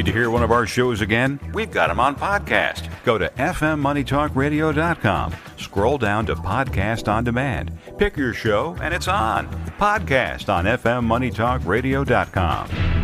Need to hear one of our shows again? We've got them on podcast. Go to fmmoneytalkradio.com. Scroll down to Podcast on Demand. Pick your show, and it's on. Podcast on fmmoneytalkradio.com.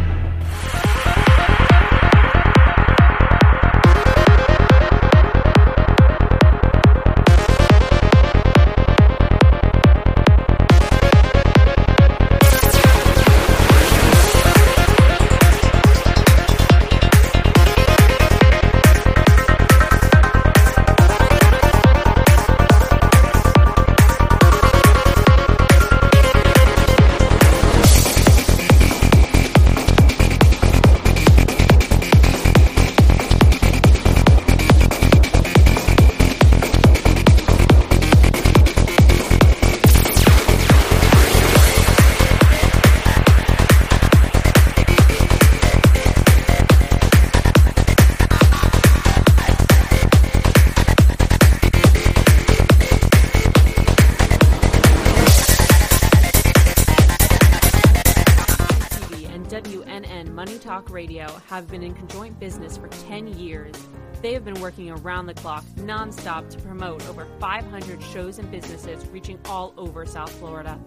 been in conjoint business for 10 years. They have been working around the clock, nonstop, to promote over 500 shows and businesses reaching all over South Florida.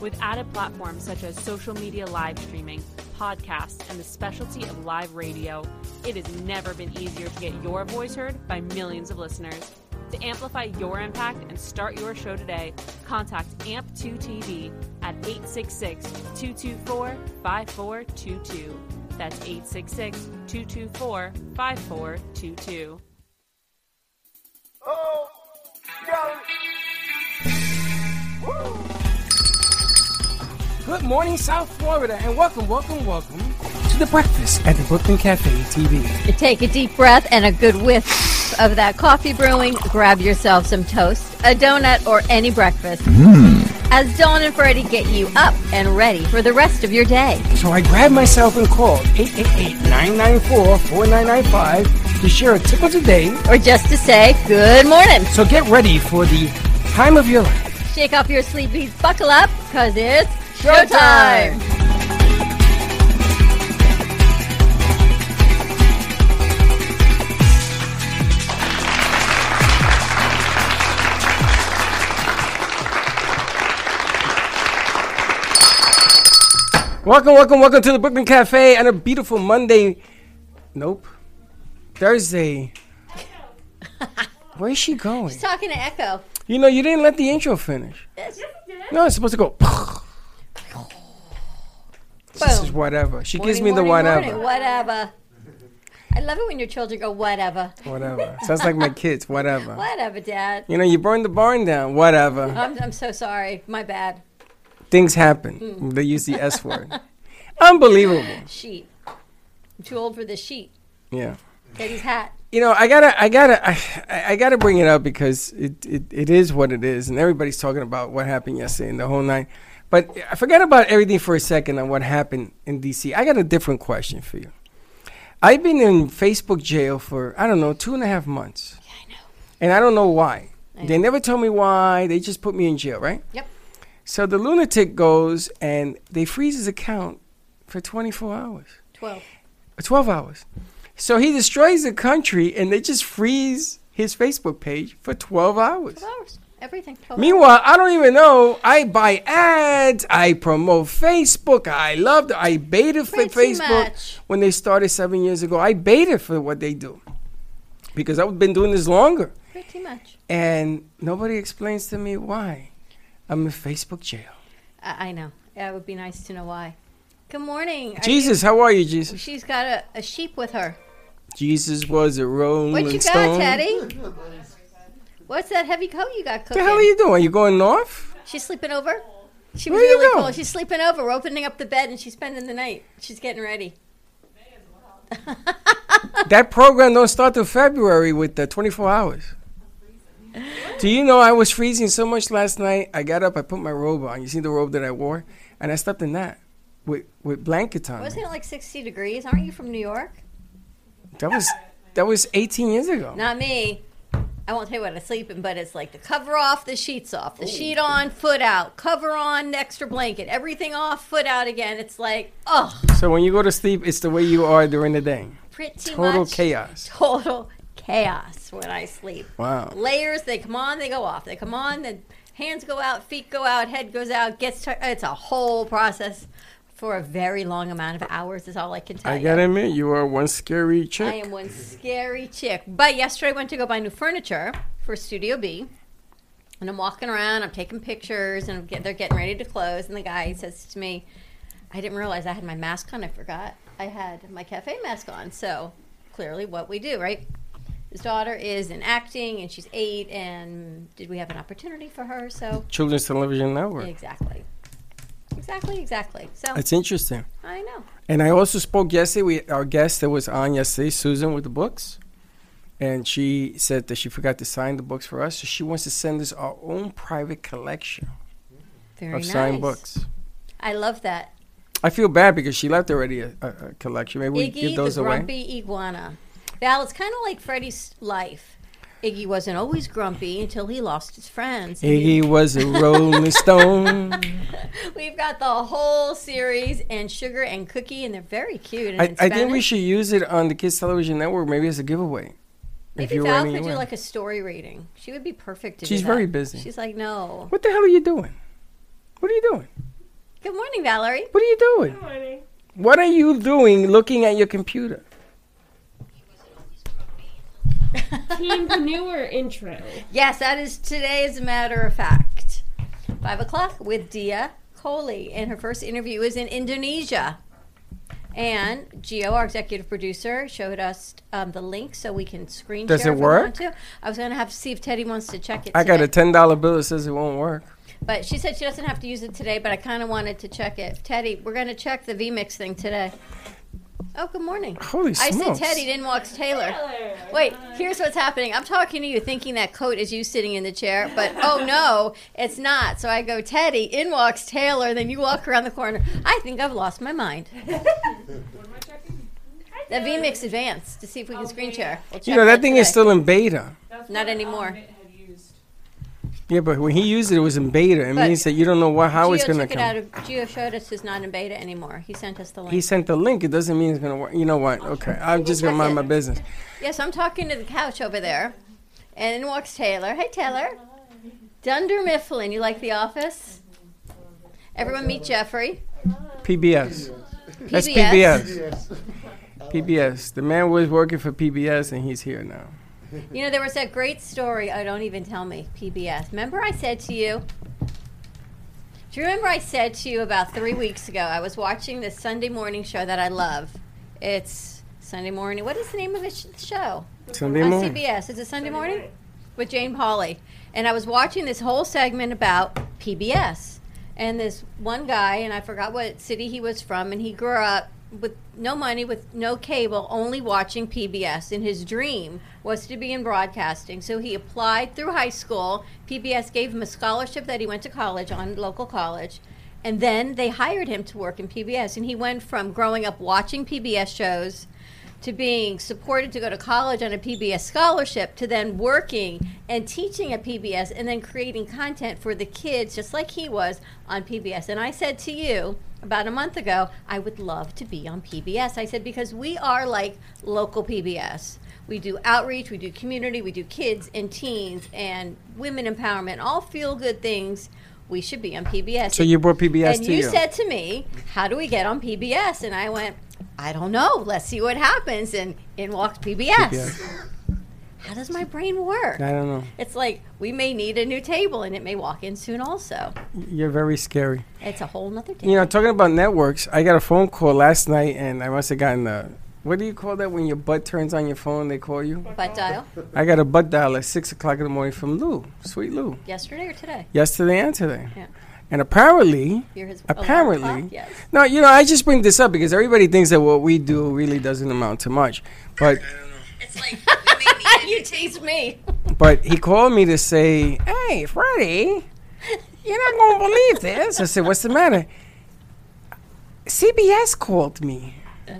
With added platforms such as social media live streaming, podcasts, and the specialty of live radio, it has never been easier to get your voice heard by millions of listeners. To amplify your impact and start your show today, contact AMP2TV at 866 224 5422. That's 866 224 5422. Good morning, South Florida, and welcome, welcome, welcome to the breakfast at the Brooklyn Cafe TV. Take a deep breath and a good whiff of that coffee brewing. Grab yourself some toast, a donut, or any breakfast. Mmm. As Dawn and Freddie get you up and ready for the rest of your day. So I grabbed myself and called 888-994-4995 to share a tip of the day. Or just to say good morning. So get ready for the time of your life. Shake off your sleepies, buckle up, because it's showtime. Welcome, welcome, welcome to the Brooklyn Cafe on a beautiful Monday. Nope. Thursday. Where's she going? She's talking to Echo. You know, you didn't let the intro finish. No, it's supposed to go. This is whatever. She gives me the whatever. whatever. I love it when your children go, whatever. Whatever. Sounds like my kids. Whatever. Whatever, Dad. You know, you burned the barn down. Whatever. I'm, I'm so sorry. My bad. Things happen. Mm. They use the S word. Unbelievable. Sheet. I'm too old for this sheet. Yeah. Teddy's hat. You know, I gotta, I gotta, I, I gotta bring it up because it, it, it is what it is, and everybody's talking about what happened yesterday and the whole night. But I forget about everything for a second on what happened in D.C. I got a different question for you. I've been in Facebook jail for I don't know two and a half months. Yeah, I know. And I don't know why. They never told me why. They just put me in jail, right? Yep. So the lunatic goes and they freeze his account for 24 hours. 12. Uh, 12 hours. So he destroys the country and they just freeze his Facebook page for 12 hours. 12 hours. Everything. 12 hours. Meanwhile, I don't even know. I buy ads. I promote Facebook. I love. I baited for Facebook much. when they started seven years ago. I baited for what they do because I've been doing this longer, Pretty much. and nobody explains to me why I'm in Facebook jail. I, I know. It would be nice to know why. Good morning. Are Jesus, how are you, you- Jesus? she's got a, a sheep with her. Jesus was a rolling What you stone. got, Teddy? What's that heavy coat you got cooking? the hell are you doing? You going north? She's sleeping over? She Where was you really going? cool. She's sleeping over. We're opening up the bed and she's spending the night. She's getting ready. That program don't start till February with the 24 hours. Do you know I was freezing so much last night? I got up, I put my robe on. You see the robe that I wore, and I slept in that with with blankets on. Wasn't it like 60 degrees? Aren't you from New York? That was that was 18 years ago. Not me. I won't tell you what I sleep in, but it's like the cover off, the sheets off, the sheet on, foot out, cover on, extra blanket, everything off, foot out again. It's like, oh, So when you go to sleep, it's the way you are during the day. pretty Total much chaos. total chaos when I sleep. Wow. Layers, they come on, they go off. They come on, the hands go out, feet go out, head goes out, gets. Tur- it's a whole process for a very long amount of hours. Is all I can tell I you. I gotta admit, you are one scary chick. I am one scary chick. But yesterday I went to go buy new furniture for Studio B. And I'm walking around, I'm taking pictures, and I'm get, they're getting ready to close. And the guy says to me, I didn't realize I had my mask on. I forgot. I had my cafe mask on. So clearly, what we do, right? His daughter is in acting, and she's eight. And did we have an opportunity for her? So Children's Television Network. exactly, exactly, exactly. So That's interesting. I know. And I also spoke yesterday. We our guest that was on yesterday, Susan with the books, and she said that she forgot to sign the books for us, so she wants to send us our own private collection Very of nice. signed books. I love that. I feel bad because she left already a, a, a collection. Maybe we give those the away. grumpy iguana. Val, it's kind of like Freddie's life. Iggy wasn't always grumpy until he lost his friends. Iggy was a Rolling Stone. We've got the whole series and Sugar and Cookie, and they're very cute. And I, I think we should use it on the Kids Television Network, maybe as a giveaway. Maybe you're Val could do away. like a story reading. She would be perfect to do She's that. very busy. She's like, no. What the hell are you doing? What are you doing? Good morning, Valerie. What are you doing? Good morning. What are you doing looking at your computer? Teampreneur intro. Yes, that is today, as a matter of fact. Five o'clock with Dia Kohli, and her first interview is in Indonesia. And Gio, our executive producer, showed us um, the link so we can screen Does share it if we work? want to. I was going to have to see if Teddy wants to check it. I got a ten dollar bill that says it won't work. But she said she doesn't have to use it today, but I kind of wanted to check it. Teddy, we're going to check the VMix thing today. Oh, good morning. Holy I smokes! said Teddy, didn't walk Taylor. Wait, here's what's happening. I'm talking to you thinking that coat is you sitting in the chair, but oh no, it's not. So I go, Teddy, in walks Taylor, then you walk around the corner. I think I've lost my mind. The VMix Advance to see if we can screen share. We'll You know that thing is still in beta. Not anymore. Yeah, but when he used it, it was in beta. It But means that you don't know what how it's gonna took it out come. of, Gio showed us it's not in beta anymore. He sent us the link. He sent the link. It doesn't mean it's gonna work. You know what? Okay, I'm just gonna mind it. my business. Yes, I'm talking to the couch over there. And in walks Taylor. Hey, Taylor. Dunder Mifflin. You like The Office? Everyone meet Jeffrey. PBS. That's PBS. PBS. PBS. The man was working for PBS, and he's here now. You know, there was that great story. Oh, don't even tell me. PBS. Remember I said to you? Do you remember I said to you about three weeks ago? I was watching this Sunday morning show that I love. It's Sunday morning. What is the name of the show? Sunday on morning. CBS. Is it Sunday morning? With Jane Pauley. And I was watching this whole segment about PBS. And this one guy, and I forgot what city he was from, and he grew up with no money, with no cable, only watching PBS. And his dream was to be in broadcasting. So he applied through high school. PBS gave him a scholarship that he went to college on, local college. And then they hired him to work in PBS. And he went from growing up watching PBS shows to being supported to go to college on a PBS scholarship to then working and teaching at PBS and then creating content for the kids just like he was on PBS. And I said to you about a month ago, I would love to be on PBS. I said because we are like local PBS. We do outreach, we do community, we do kids and teens and women empowerment, all feel good things. We should be on PBS. So you brought PBS and to you And you. said to me, "How do we get on PBS?" And I went, "I don't know. Let's see what happens." And in walks PBS. PBS. How does my brain work? I don't know. It's like we may need a new table, and it may walk in soon. Also, You're very scary. it's a whole nother day. You know, talking about networks, I got a phone call last night, and I must have gotten a. What do you call that when your butt turns on your phone? They call you. Butt dial I got a butt dial at six o'clock in the morning from Lou, sweet Lou, yesterday or today? yesterday and today. Yeah. And apparently, You're his alarm apparently, clock? Yes. no, you know, I just bring this up because everybody thinks that what we do really doesn't amount to much. But It's like you tease me. but he called me to say, "Hey, Freddie, you're not gonna believe this." I said, "What's the matter?" CBS called me.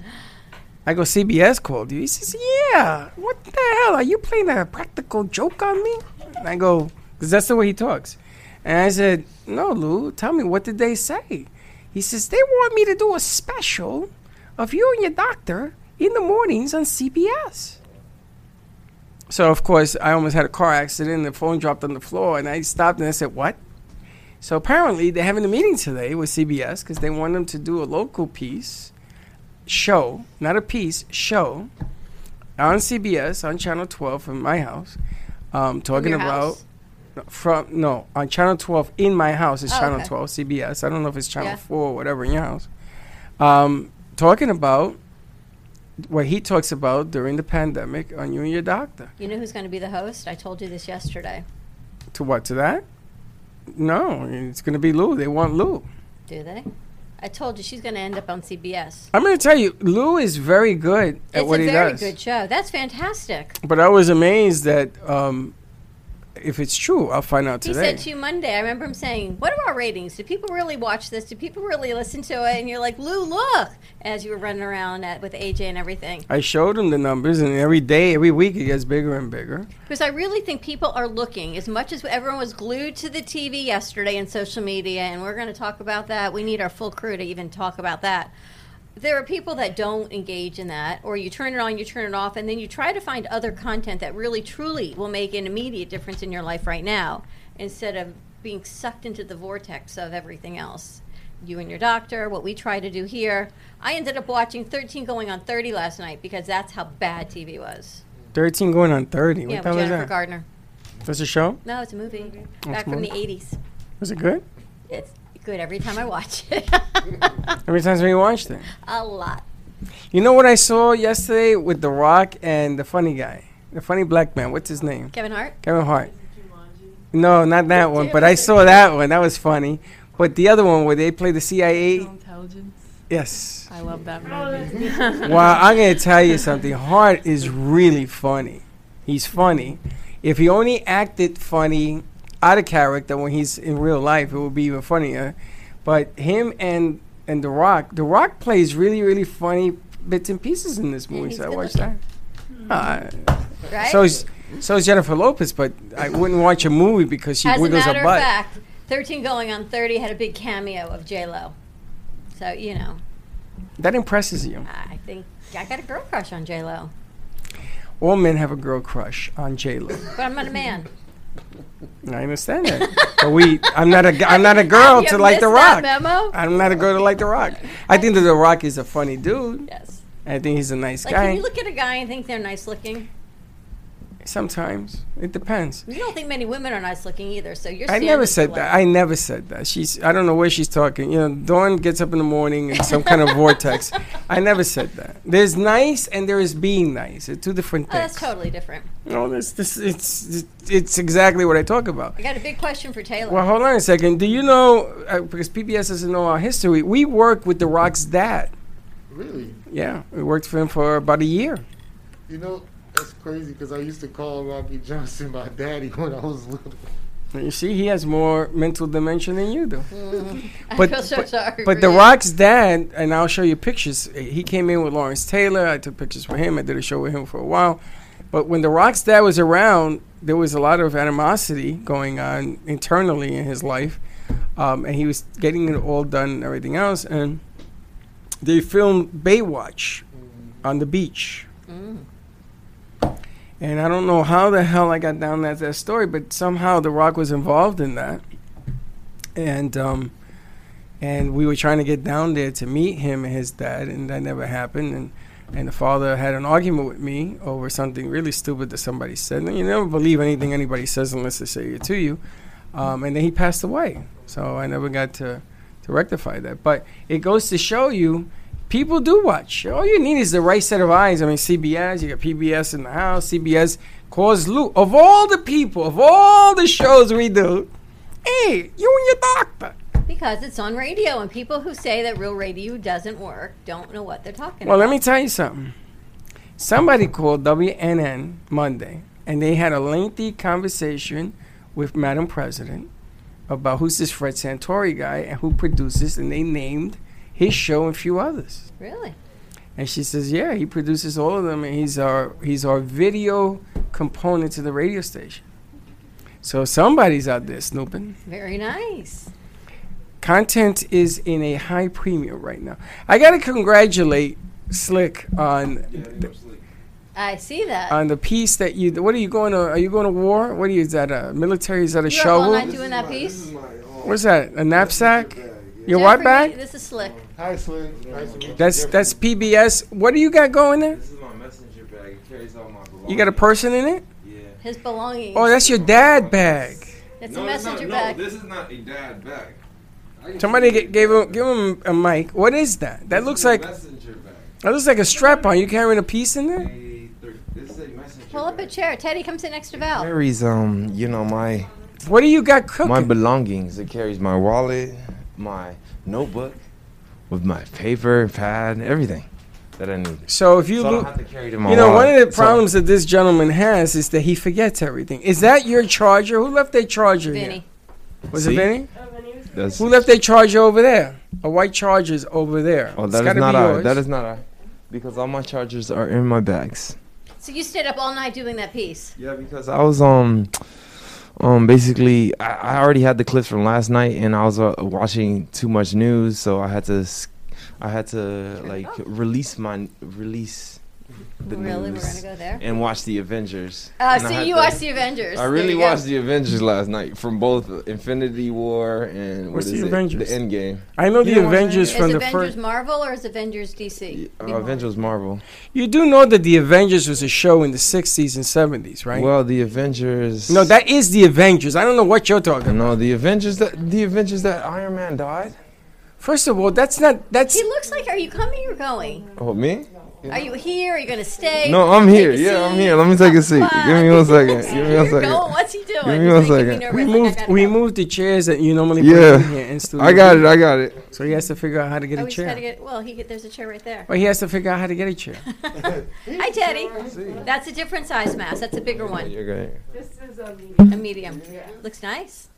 I go, CBS called you. He says, Yeah. What the hell? Are you playing a practical joke on me? And I go, because that's the way he talks. And I said, No, Lou, tell me, what did they say? He says, They want me to do a special of you and your doctor in the mornings on CBS. So of course, I almost had a car accident. The phone dropped on the floor, and I stopped and I said, "What?" So apparently, they're having a meeting today with CBS because they want them to do a local piece show, not a piece show, on CBS on Channel 12 from my house, um, talking about from no on Channel 12 in my house is Oh, Channel okay. 12 CBS. I don't know if it's Channel Yeah. 4 or whatever in your house. Um, talking about what he talks about during the pandemic on you and your doctor. You know who's going to be the host? I told you this yesterday. To what? To that? No, it's going to be Lou. They want Lou. Do they? I told you she's going to end up on CBS. I'm going to tell you, Lou is very good at it's what he does. It's a very good show. That's fantastic. But I was amazed that um, if it's true, I'll find out He today. said to you Monday, I remember him saying, What are our ratings? Do people really watch this? Do people really listen to it? And you're like, Lou, look, as you were running around at, with AJ and everything. I showed him the numbers, and every day, every week, it gets bigger and bigger. Because I really think people are looking, as much as everyone was glued to the TV yesterday and social media, and we're going to talk about that. We need our full crew to even talk about that. There are people that don't engage in that, or you turn it on, you turn it off, and then you try to find other content that really, truly will make an immediate difference in your life right now, instead of being sucked into the vortex of everything else. You and your doctor, what we try to do here. I ended up watching 13 going on 30 last night because that's how bad TV was. 13 going on 30. Yeah, what with the hell is Jennifer that? Gardner. That's a show? No, it's a movie. a Back from the 80s. Was it good? It's good every time I watch it. How many times have you watched it? a lot. You know what I saw yesterday with The Rock and the funny guy? The funny black man. What's his name? Kevin Hart? Kevin Hart. No, not that one, but I saw that one. That was funny. But the other one where they play the CIA. Intelligence. Yes. I love that movie. Well, I'm going to tell you something. Hart is really funny. He's funny. If he only acted funny out of character when he's in real life, it would be even funnier. But him and and The Rock, The Rock plays really, really funny bits and pieces in this movie. So I watched that. Uh, Right? so is so is Jennifer Lopez, but I wouldn't watch a movie because she As a wiggles her matter of butt. fact, 13 going on 30 had a big cameo of J-Lo. So, you know, That impresses you. I think I got a girl crush on J-Lo. All men have a girl crush on J Lo. But I'm not a man. I understand that. but we, I'm not a, I'm not a girl to like The Rock. memo? I'm not a girl to like The Rock. I think that The Rock is a funny dude. Yes. I think he's a nice Like, guy. can you look at a guy and think they're nice looking? Sometimes it depends. You don't think many women are nice looking either, so you're I never said that. I never said that. She's. I don't know where she's talking. You know, Dawn gets up in the morning in some kind of vortex. I never said that. There's nice and there is being nice. It's two different Oh, things. that's totally different. No, this, this, it's, it's exactly what I talk about. I got a big question for Taylor. Well, hold on a second. Do you know, uh, because PBS doesn't know our history, we worked with The Rock's dad. Really? Yeah, we worked for him for about a year. You know, that's crazy because I used to call Rocky Johnson my daddy when I was little. You see, he has more mental dimension than you do. I but- feel so but- sorry. But The. Rock's dad, and I'll show you pictures. He came in with Lawrence Taylor. I took pictures with him. I did a show with him for a while. But when The Rock's dad was around, there was a lot of animosity going on internally in his life. Um, and he was getting it all done and everything else. And they filmed Baywatch on the beach. And I don't know how the hell I got down that, that story, but somehow The Rock was involved in that. And um, and we were trying to get down there to meet him and his dad, and that never happened. And and the father had an argument with me over something really stupid that somebody said. And you never believe anything anybody says unless they say it to you. Um, and then he passed away, so I never got to to rectify that. But it goes to show you. People do watch. All you need is the right set of eyes. I mean, CBS, you got PBS in the house. CBS Cause Lou. Of all the people, of all the shows we do, hey, you and your doctor. Because it's on radio, and people who say that real radio doesn't work don't know what they're talking Well, about. Well, let me tell you something. Somebody called WNN Monday, and they had a lengthy conversation with Madam President about who's this Fred Santori guy and who produces, and they named his show and a few others. Really? And she says, "Yeah, he produces all of them, and he's our he's our video component to the radio station." So somebody's out there snooping. Very nice. content is in a high premium right now. I got to congratulate slick on I see that. on the piece that you. What are you going to? Are you going to war? What are you? Is that a military? Is that a You're up all shovel? night doing that piece. What's that? A knapsack? Your what bag? This is slick. Hi, Slim. Nice to meet you. That's that's PBS. What do you got going there? This is my messenger bag. It carries all my belongings. You got a person in it? Yeah. His belongings. Oh, that's your dad bag. it's No, a it's not- messenger no, this is not a dad bag. Somebody g- gave him give him a mic. What is that? That This looks like messenger bag. that looks like a strap on. You carrying a piece in there? A thir- This is a messenger Pull up a chair. Teddy, come sit next to Val. carries um, you know, my What do you got cooking? my belongings. It carries my wallet, my notebook, with my paper, pad, everything that I need. so if you So look, don't have to carry it in my you know, one of the So- problems that this gentleman has is that he forgets everything. Is that your charger? Who left their charger Vinny. here? Was See? it Vinny? That's, Who left their charger over there? A white charger's over there. oh, It's that is not be I. That is not I. Because all my chargers are in my bags. So you stayed up all night doing that piece. Yeah, because I was um um basically I, I already had the clips from last night and I was uh, watching too much news, so I had to I had to like release my release the really, news we're gonna go there. and watch the Avengers. Uh, And I so had you to- watched the Avengers. I really watched the Avengers last night from both Infinity War and What's what is the it? Avengers? The Endgame. I know You the know what I'm Avengers Is from the Avengers first. Marvel or is Avengers DC? Uh, Big Avengers Marvel. You do know that the Avengers was a show in the 60s and 70s, right? Well, the Avengers. no, that is the Avengers. I don't know what you're talking about. No, the Avengers that the Avengers that Iron Man died. First of all, that's not that's He looks like. Are you coming or going? Oh, me? Are you here? Are you gonna stay? No, I'm here. a Yeah, I'm here. Let me take a seat. Give me on. one second. Give me one You're going. What's he doing? Give me He's one making me second. nervous, we moved gotta we go. moved the chairs that you normally Yeah. put in here in studio. I got it. I got it. So he has to figure out how to get Oh, a he's gotta chair. get. Well, he get, there's a chair right there. Well, he has to figure out how to get a chair. Hi, Teddy. That's a different size mask. That's a bigger one. You're good. This is a medium. Looks nice.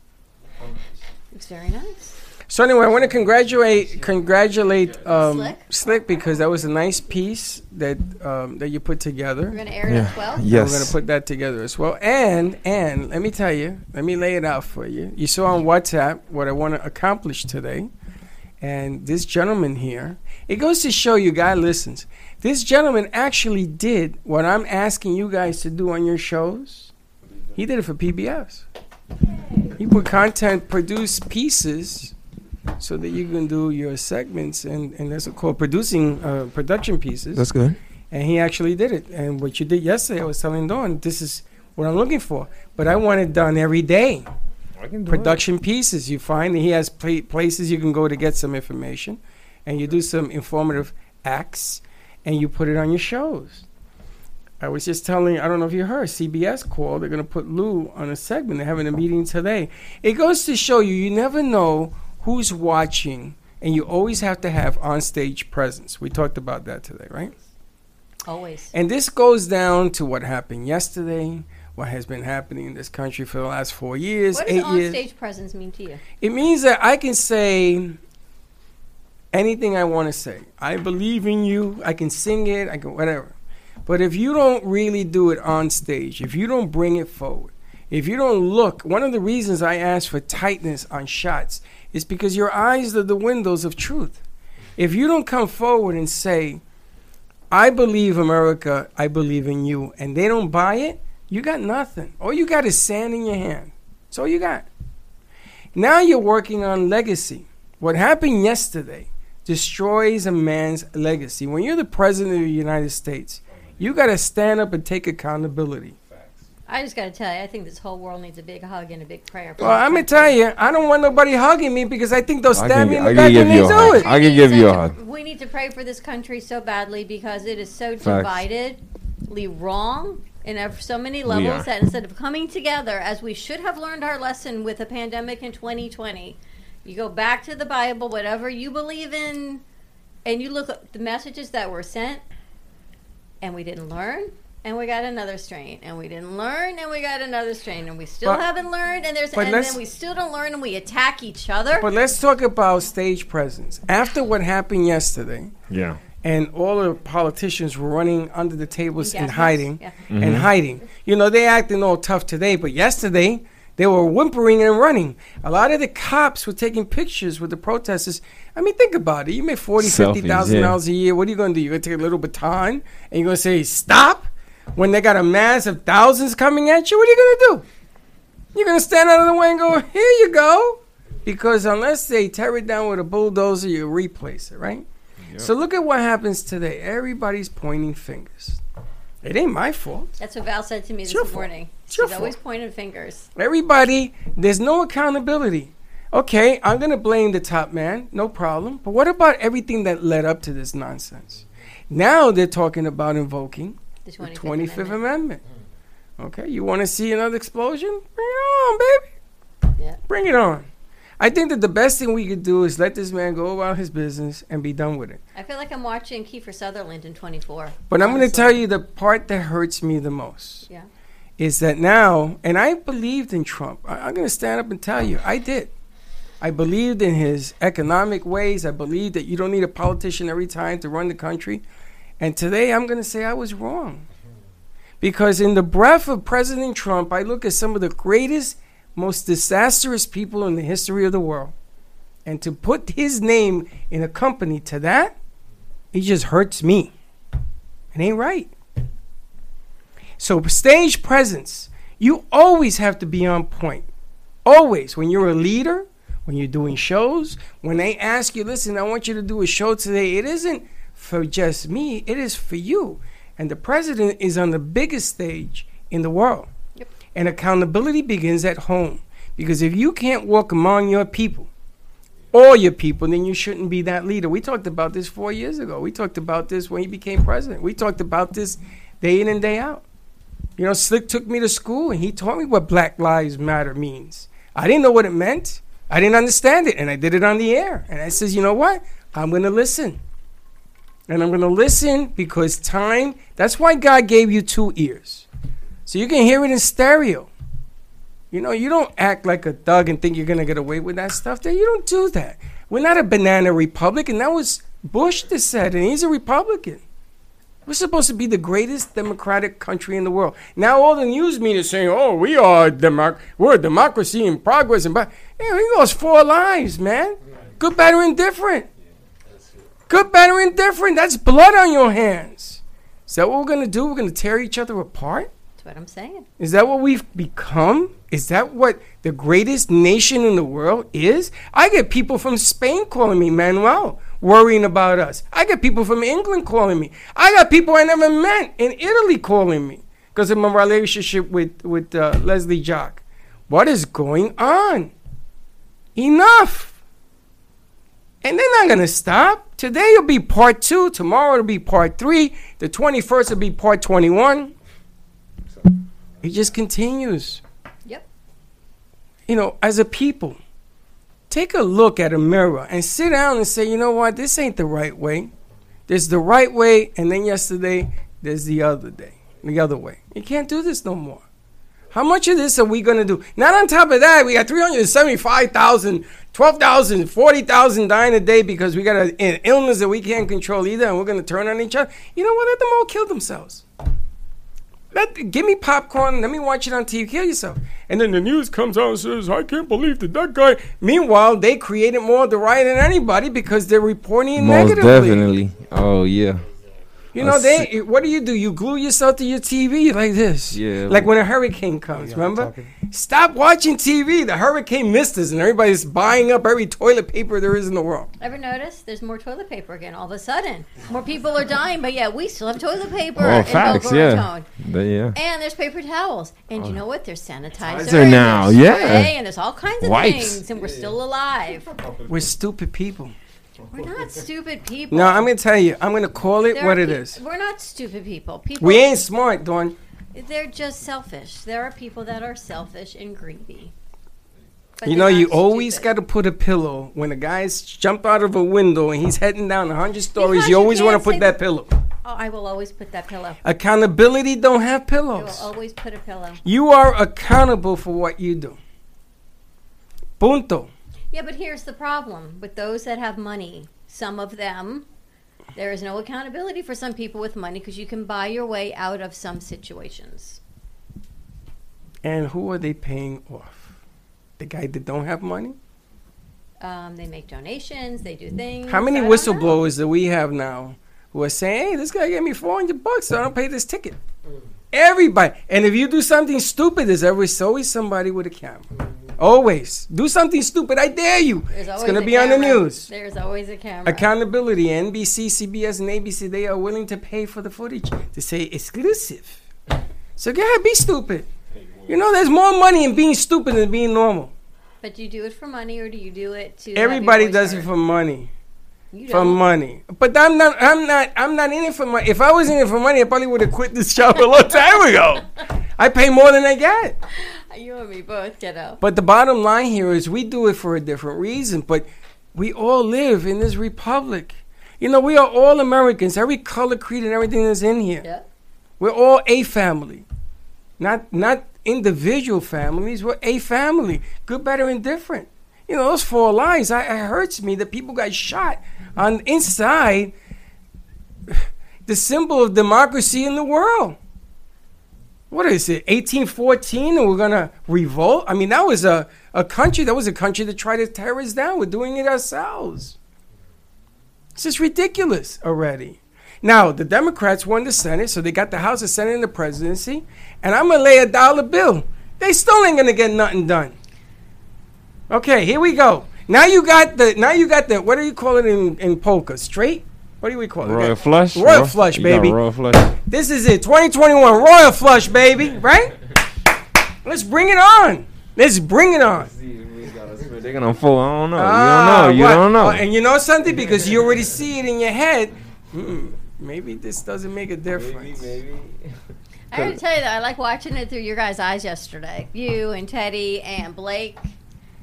Looks very nice. So anyway, I want to congratulate congratulate um, Slick? Slick because that was a nice piece that um, that you put together. We're gonna air it Yeah. as well. Yes. We're gonna put that together as well. And and let me tell you, let me lay it out for you. You saw on WhatsApp what I want to accomplish today, and this gentleman here. It goes to show you, guy listens. This gentleman actually did what I'm asking you guys to do on your shows. He did it for PBS. He put content, produced pieces, so that you can do your segments, and and that's called producing uh, production pieces That's good. and he actually did it. And what you did yesterday, I was telling Dawn, this is what I'm looking for. But I want it done every day. I can do Production pieces. You find that he has pla places you can go to get some information, and you do some informative acts, and you put it on your shows. I was just telling, I don't know if you heard, CBS called. They're going to put Lou on a segment. They're having a meeting today. It goes to show you, you never know who's watching, and you always have to have on-stage presence. We talked about that today, right? Always. And this goes down to what happened yesterday, what has been happening in this country for the last four years, What does eight on years. stage presence mean to you? It means that I can say anything I want to say. I believe in you. I can sing it. I can whatever. But if you don't really do it on stage, if you don't bring it forward, if you don't look, one of the reasons I ask for tightness on shots is because your eyes are the windows of truth. If you don't come forward and say, I believe America, I believe in you, and they don't buy it, you got nothing. All you got is sand in your hand. That's all you got. Now you're working on legacy. What happened yesterday destroys a man's legacy. When you're the president of the United States, you got to stand up and take accountability. I just got to tell you, I think this whole world needs a big hug and a big prayer. Well, I'm going to tell you, I don't want nobody hugging me because I think they'll I stab can- me in I the can back give when they you a do hug. it. I can We give need you a to- hug. We need to pray for this country so badly because it is so Facts. dividedly wrong in ev- so many are. levels that instead of coming together, as we should have learned our lesson with the pandemic in 2020, you go back to the Bible, whatever you believe in, and you look at the messages that were sent, and we didn't learn. And we got another strain, and we didn't learn, and we got another strain, and we still But- haven't learned, and there's, but and then we still don't learn, and we attack each other. But let's talk about stage presence. After what happened yesterday, Yeah. and all the politicians were running under the tables Gas and masks, hiding yeah. and mm-hmm. hiding. You know, they acting all tough today, but yesterday They were whimpering and running. A lot of the cops were taking pictures with the protesters. I mean, think about it. You make forty, Selfies, fifty thousand yeah. dollars a year. What are you going to do? You're going to take a little baton and you're going to say stop when they got a mass of thousands coming at you. What are you going to do? You're going to stand out of the way and go, "Here you go," because unless they tear it down with a bulldozer, you replace it, right? So look at what happens today. Everybody's pointing fingers. It ain't my fault. That's what Val said to me It's your this fault. morning. It's your She's always fault. pointing fingers. Everybody, there's no accountability. Okay, I'm going to blame the top man, no problem. But what about everything that led up to this nonsense? Now they're talking about invoking The the 25th, 25th Amendment. Amendment. Mm. Okay, you want to see another explosion? Bring it on, baby. Yeah. Bring it on. I think that the best thing we could do is let this man go about his business and be done with it. I feel like I'm watching Kiefer Sutherland in 24. But I'm going to tell you the part that hurts me the most. Yeah. is that now, and I believed in Trump. I, I'm going to stand up and tell you, I did. I believed in his economic ways. I believed that you don't need a politician every time to run the country. And today I'm going to say I was wrong. Because in the breath of President Trump, I look at some of the greatest, most disastrous people in the history of the world. And to put his name in a company to that, it just hurts me. It ain't right. So, stage presence, you always have to be on point. Always. When you're a leader, when you're doing shows, when they ask you, listen, I want you to do a show today, it isn't for just me, it is for you. And the president is on the biggest stage in the world. Yep. And accountability begins at home. Because if you can't walk among your people, all your people, then you shouldn't be that leader. We talked about this four years ago. We talked about this when he became president. We talked about this day in and day out. You know, Slick took me to school and he taught me what Black Lives Matter means. I didn't know what it meant. I didn't understand it, and I did it on the air. And I says, you know what? I'm going to listen. And I'm going to listen because time, that's why God gave you two ears. So you can hear it in stereo. You know, you don't act like a thug and think you're going to get away with that stuff. There, you don't do that. We're not a banana republic, and that was Bush that said, and he's a Republican. We're supposed to be the greatest democratic country in the world. Now all the news media saying, "Oh, we are democ- we're a democracy in progress." And but hey, we lost four lives, man. Good, or indifferent. Good, bad, or indifferent. That's blood on your hands. Is that what we're gonna do? We're gonna tear each other apart. That's what I'm saying. Is that what we've become? Is that what the greatest nation in the world is? I get people from Spain calling me Manuel, worrying about us. I get people from England calling me. I got people I never met in Italy calling me because of my relationship with with uh, Leslie Jock. What is going on? Enough. And they're not gonna stop. Today will be part two. Tomorrow it'll be part three. The twenty first will be part twenty one. It just continues. Yep. You know, as a people, take a look at a mirror and sit down and say, you know what, this ain't the right way. There's the right way, and then yesterday there's the other day, the other way. You can't do this no more. How much of this are we going to do? Not on top of that, we got 375,000, 12,000, 40,000 dying a day because we got a- an illness that we can't control either, and we're going to turn on each other. You know what? Let them all kill themselves. Let, give me popcorn. Let me watch it on TV. Kill yourself. And then the news comes out and says, I can't believe that that guy. Meanwhile, they created more of the riot than anybody because they're reporting Most negatively. definitely. Oh yeah. You know, A they. What do you do? You glue yourself to your TV like this. Yeah. Like when a hurricane comes, remember? Stop watching TV. The hurricane missed us, and everybody's buying up every toilet paper there is in the world. Ever notice there's more toilet paper again all of a sudden? More people are dying, but yeah, we still have toilet paper Oh, facts. Yeah. But yeah. And there's paper towels. And you oh. know what? There's sanitizer. Sanitizer and now, there's yeah. And there's all kinds of Wipes. things. And we're still alive. We're stupid people. We're not stupid people. No, I'm gonna tell you. I'm gonna call it There what are it pe- is. We're not stupid people. People We ain't smart, Dawn. They're just selfish. There are people that are selfish and greedy. But You they're know, you not always stupid. got to put a pillow when a guy's jumped out of a window and he's heading down a hundred stories. Because You you always want to can't put say that pillow. Oh, I will always put that pillow. Accountability don't have I will pillows. always put a pillow. You are accountable for what you do. Punto. Yeah, but here's the problem with those that have money. Some of them, there is no accountability for some people with money because you can buy your way out of some situations. And who are they paying off? The guy that don't have money. Um, they make donations. They do things. How many I know. whistleblowers do we have now who are saying, "Hey, this guy gave me four hundred bucks, so I don't pay this ticket." Everybody, and if you do something stupid, there's always always somebody with a camera. Always do something stupid. I dare you. It's gonna a be on the news. There's always a camera. Accountability. NBC, CBS, and ABC, they are willing to pay for the footage to say exclusive. So go ahead, be stupid. You know, there's more money in being stupid than being normal. But do you do it for money or do you do it to? Everybody does it for money. You For money. But I'm not I'm not I'm not in it for money. If I was in it for money, I probably would have quit this job a long time ago. I pay more than I get. You and me both, kiddo. But the bottom line here is we do it for a different reason, but we all live in this republic. You know, we are all Americans, every color, creed, and everything that's in here. Yeah. We're all a family, not not individual families. We're a family, good, better, and different. You know, those four lines. I, it hurts me that people got shot on inside the symbol of democracy in the world. What is it, 1814, and we're gonna revolt? I mean, that was a, a country. That was a country that tried to tear us down. We're doing it ourselves. It's just ridiculous already. Now, the Democrats won the Senate, so they got the House, the Senate, and the presidency. And I'm going to lay a dollar bill. They still ain't going to get nothing done. Okay, here we go. Now you got the, now you got the, what do you call it in, in polka? Straight? What do we call it? Royal flush. Royal Ro- flush, you got baby. Royal flush. This is it, 2021 Royal Flush, baby, right? Let's bring it on. Let's bring it on. They're gonna fall. I don't know. Ah, you don't know. You what? don't know. Oh, and you know something? Because you already see it in your head. Hmm, maybe this doesn't make a difference. I gotta tell you that I like watching it through your guys' eyes yesterday. You and Teddy and Blake.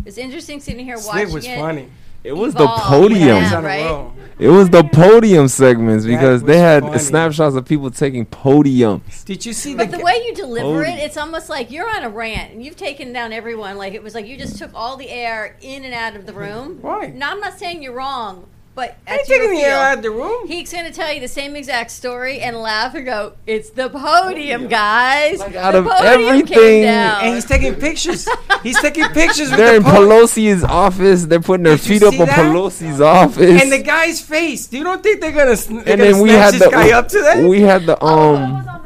It's interesting sitting here watching Slid was it. funny. It was the podium. Yeah, right? It was the podium segments because they had funny. snapshots of people taking podiums. Did you see But the, the way you deliver Cody. it, it's almost like you're on a rant and you've taken down everyone. Like it was like you just took all the air in and out of the room. Why? Now I'm not saying you're wrong, but I ain't at your taking the air out of the room. He's going to tell you the same exact story and laugh and go, "It's the podium, guys." Like, the out of podium everything- came down. and he's taking pictures. He's taking pictures They're in the po- Pelosi's office. They're putting their Did feet up see on that? Pelosi's office. And the guy's face. Do you don't think they're gonna, they're and gonna then we had this the guy up to that? we had the um on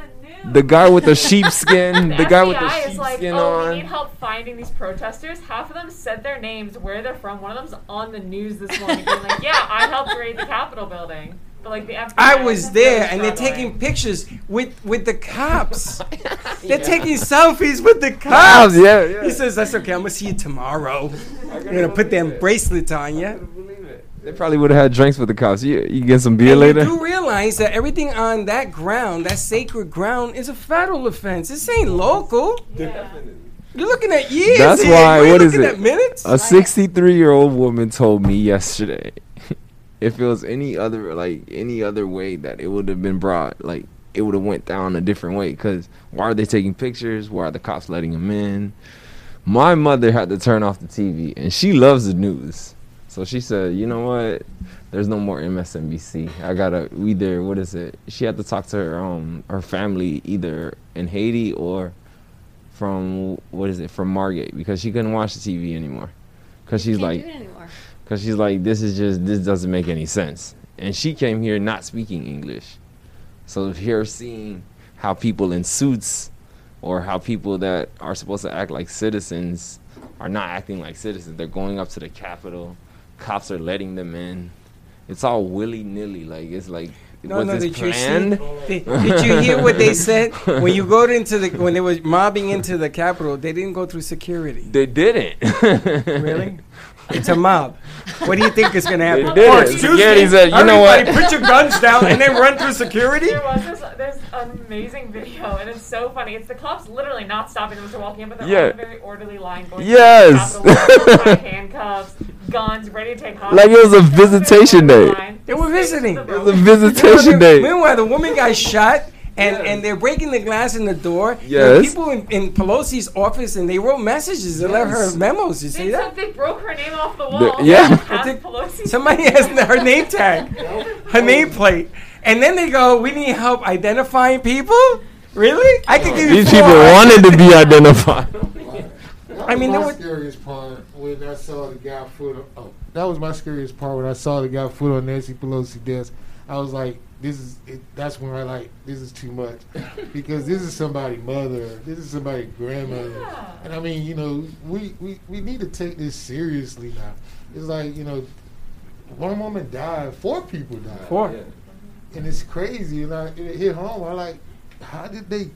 the guy with the sheepskin, the guy with the FBI is like, sheepskin oh, we need help finding these protesters. Half of them said their names, where they're from. One of them's on the news this morning, being like, "Yeah, I helped raid the Capitol building." But like the FBI, I was there, and they're taking pictures with with the cops. They're taking selfies with the cops. Cops, yeah, yeah. He says, "That's okay. I'm gonna see you tomorrow. You're gonna put them bracelets on you." They probably would have had drinks with the cops. You, you get some beer And later. you do realize that everything on that ground, that sacred ground, is a federal offense. This ain't local. You're looking at years. That's here. why- what is it? At minutes. A 63 year old woman told me yesterday if it was any other like any other way that it would have been brought like it would have went down a different way because why are they taking pictures why are the cops letting them in my mother had to turn off the tv and she loves the news so she said you know what there's no more msnbc i gotta either what is it she had to talk to her um her family either in haiti or from what is it from margate because she couldn't watch the tv anymore because she's like do it anymore. because she's like, this is just this doesn't make any sense. And she came here not speaking English, so here seeing how people in suits or how people that are supposed to act like citizens are not acting like citizens. They're going up to the Capitol. Cops are letting them in. It's all willy nilly. Like it's like No, was no, this did you see? Did, did you hear what they said when you go into the when they were mobbing into the Capitol? They didn't go through security. They didn't. Really? It's a mob. What do you think is gonna happen? They did Oh, it. excuse Security me. said, "You know what?" Everybody Put your guns down and then run through security. There was this, there's an amazing video, and it's so funny. It's the cops literally not stopping them as they're walking in, but they're Yeah. on a very orderly line going. Yes. To the Capitol, handcuffs, guns, ready to take hostages. Like it was a visitation day. They were visiting. It was a visitation day. Meanwhile, the woman got shot, and, and they're breaking the glass in the door. There were Yes. people in, in Pelosi's office, and they wrote messages and left her memos. You see said that? they broke her name off the The- wall. yeah. Past think Pelosi. Somebody has her name tag, her name plate, and then they go, "We need help identifying people." Really? I could give you These four people wanted to be identified. That I mean, my there were- scariest part when I saw the guy foot. On, oh, that was my scariest part when I saw the guy foot on Nancy Pelosi desk. I was like, "This is." It, that's when I like, "This is too much," because this is somebody's mother. This is somebody's grandmother. And I mean, you know, we, we we need to take this seriously now. It's like you know, one woman died, four people died, Four. and it's crazy. And I, it hit home. I like, how did they?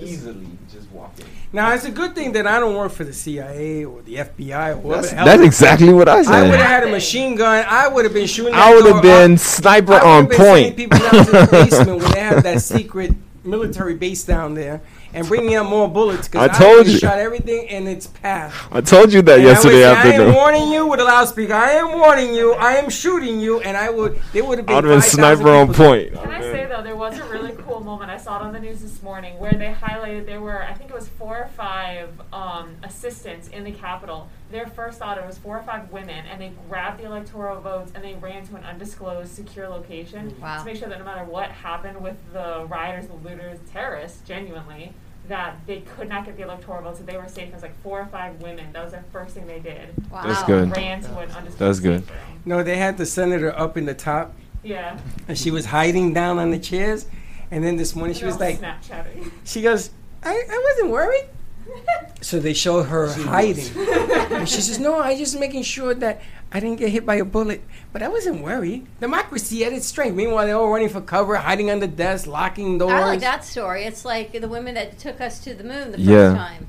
Easily just walking. Now it's a good thing that I don't work for the CIA or the FBI or whatever. That's, that's exactly what I said. I would have had a machine gun. I would have been shooting. I would have been up. sniper I on would've been sending point. people down to the basement where they have that secret military base down there and bringing out more bullets. 'cause I told already you. Shot everything in its path. I told you that And I would yesterday say, I am warning you with a loudspeaker. I am warning you. I am shooting you, and I would. They would have I been. would have been sniper on people. point. Can I say though, there was a really cool moment. I saw it on the news this morning where they highlighted there were, I think it was four or five um, assistants in the Capitol. Their first thought it was four or five women, and they grabbed the electoral votes and they ran to an undisclosed secure location Wow. to make sure that no matter what happened with the rioters, the looters, terrorists, genuinely. That they could not get the electoral votes, so they were safe. It was like four or five women. That was the first thing they did. Wow. That's good. Ran to an undisclosed That's good. safe room. No, they had the senator up in the top, Yeah. and she was hiding down on the chairs. And then this morning she was They're all like, Snapchatting. she goes, I, I wasn't worried. So they show her hiding. and she says, No, I just making sure that I didn't get hit by a bullet. But I wasn't worried. Democracy at its strength. Meanwhile, they're all running for cover, hiding under desks, locking doors. I like that story. It's like the women that took us to the moon the first Yeah. time.